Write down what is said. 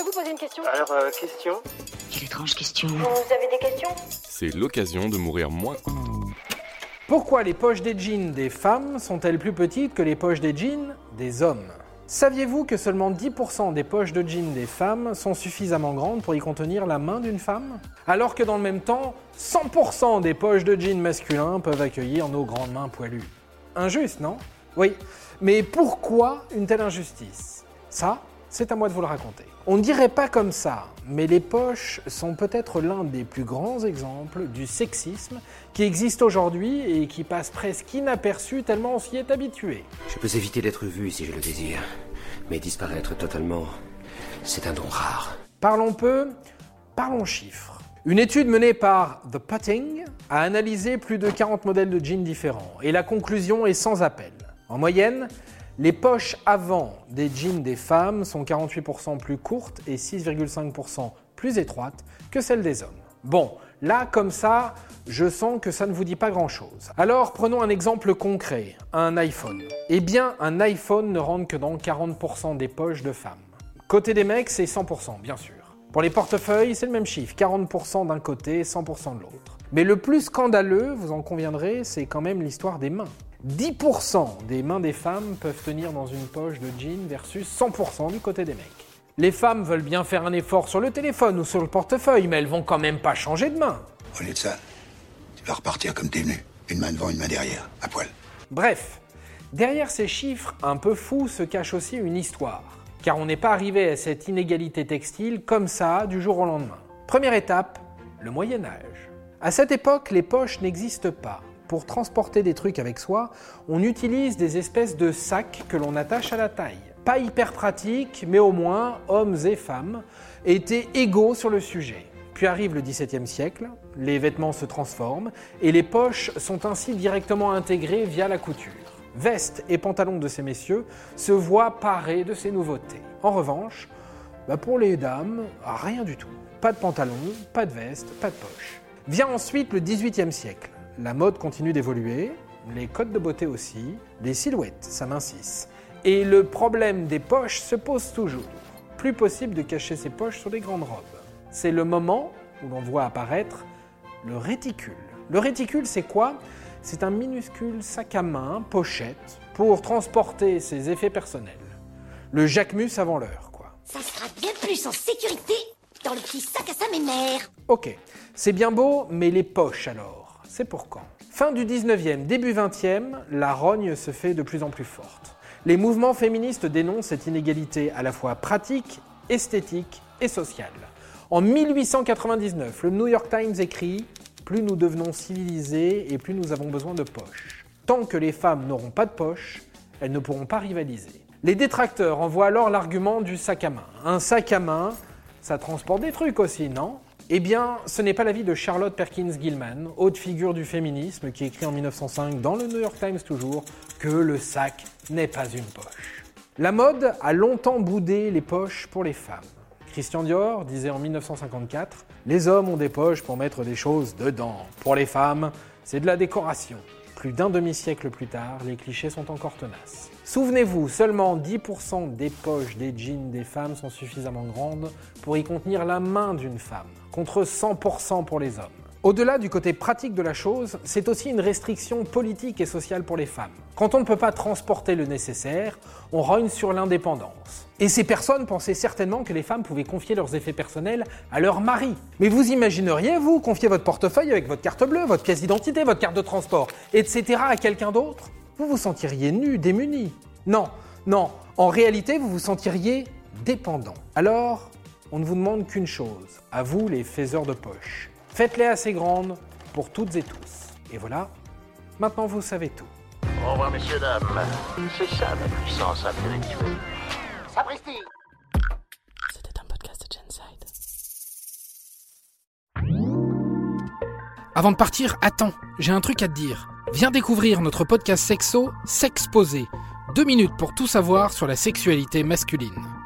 peux vous poser une question Alors, euh, question Quelle étrange question. Vous avez des questions C'est l'occasion de mourir moins. Pourquoi les poches des jeans des femmes sont-elles plus petites que les poches des jeans des hommes? Saviez-vous que seulement 10% des poches de jeans des femmes sont suffisamment grandes pour y contenir la main d'une femme? Alors que dans le même temps, 100% des poches de jeans masculins peuvent accueillir nos grandes mains poilues. Injuste, non? Oui. Mais pourquoi une telle injustice? Ça, c'est à moi de vous le raconter. On ne dirait pas comme ça, mais les poches sont peut-être l'un des plus grands exemples du sexisme qui existe aujourd'hui et qui passe presque inaperçu tellement on s'y est habitué. Je peux éviter d'être vu si je le désire. Mais disparaître totalement, c'est un don rare. Parlons peu, parlons chiffres. Une étude menée par The Putting a analysé plus de 40 modèles de jeans différents et la conclusion est sans appel. En moyenne, les poches avant des jeans des femmes sont 48% plus courtes et 6,5% plus étroites que celles des hommes. Bon, là comme ça, je sens que ça ne vous dit pas grand-chose. Alors prenons un exemple concret, un iPhone. Eh bien, un iPhone ne rentre que dans 40% des poches de femmes. Côté des mecs, c'est 100%, bien sûr. Pour les portefeuilles, c'est le même chiffre, 40% d'un côté, 100% de l'autre. Mais le plus scandaleux, vous en conviendrez, c'est quand même l'histoire des mains. 10% des mains des femmes peuvent tenir dans une poche de jean versus 100% du côté des mecs. Les femmes veulent bien faire un effort sur le téléphone ou sur le portefeuille, mais elles vont quand même pas changer de main. Au lieu de ça, tu vas repartir comme t'es venu. Une main devant, une main derrière, à poil. Bref, derrière ces chiffres un peu fous se cache aussi une histoire. Car on n'est pas arrivé à cette inégalité textile comme ça du jour au lendemain. Première étape, le Moyen Âge. À cette époque, les poches n'existent pas. Pour transporter des trucs avec soi, on utilise des espèces de sacs que l'on attache à la taille. Pas hyper pratique, mais au moins hommes et femmes étaient égaux sur le sujet. Puis arrive le XVIIe siècle, les vêtements se transforment et les poches sont ainsi directement intégrées via la couture. Vestes et pantalons de ces messieurs se voient parés de ces nouveautés. En revanche, bah pour les dames, rien du tout. Pas de pantalon, pas de veste, pas de poche. Vient ensuite le XVIIIe siècle. La mode continue d'évoluer, les codes de beauté aussi, les silhouettes s'amincissent. Et le problème des poches se pose toujours. Plus possible de cacher ses poches sur des grandes robes. C'est le moment où l'on voit apparaître le réticule. Le réticule, c'est quoi? C'est un minuscule sac à main, pochette, pour transporter ses effets personnels. Le Jacquemus avant l'heure, quoi. Ça sera bien plus en sécurité dans le petit sac à sa mémère. Ok, c'est bien beau, mais les poches alors? C'est pour quand Fin du 19e, début 20e, la rogne se fait de plus en plus forte. Les mouvements féministes dénoncent cette inégalité à la fois pratique, esthétique et sociale. En 1899, le New York Times écrit Plus nous devenons civilisés et plus nous avons besoin de poches. Tant que les femmes n'auront pas de poches, elles ne pourront pas rivaliser. Les détracteurs envoient alors l'argument du sac à main. Un sac à main, ça transporte des trucs aussi, non? Eh bien, ce n'est pas l'avis de Charlotte Perkins Gilman, haute figure du féminisme, qui écrit en 1905 dans le New York Times toujours que le sac n'est pas une poche. La mode a longtemps boudé les poches pour les femmes. Christian Dior disait en 1954 Les hommes ont des poches pour mettre des choses dedans. Pour les femmes, c'est de la décoration. Plus d'un demi-siècle plus tard, les clichés sont encore tenaces. Souvenez-vous, seulement 10% des poches des jeans des femmes sont suffisamment grandes pour y contenir la main d'une femme, contre 100% pour les hommes. Au-delà du côté pratique de la chose, c'est aussi une restriction politique et sociale pour les femmes. Quand on ne peut pas transporter le nécessaire, on rogne sur l'indépendance. Et ces personnes pensaient certainement que les femmes pouvaient confier leurs effets personnels à leur mari. Mais vous imagineriez, vous, confier votre portefeuille avec votre carte bleue, votre pièce d'identité, votre carte de transport, etc. à quelqu'un d'autre? Vous vous sentiriez nu, démuni. Non, non, en réalité, vous vous sentiriez dépendant. Alors, on ne vous demande qu'une chose, à vous les faiseurs de poche. Faites-les assez grandes pour toutes et tous. Et voilà, maintenant vous savez tout. Au revoir, messieurs, dames. C'est ça la puissance intellectuelle. Sapristi C'était un podcast de Genside. Avant de partir, attends, j'ai un truc à te dire. Viens découvrir notre podcast sexo, S'exposer. Deux minutes pour tout savoir sur la sexualité masculine.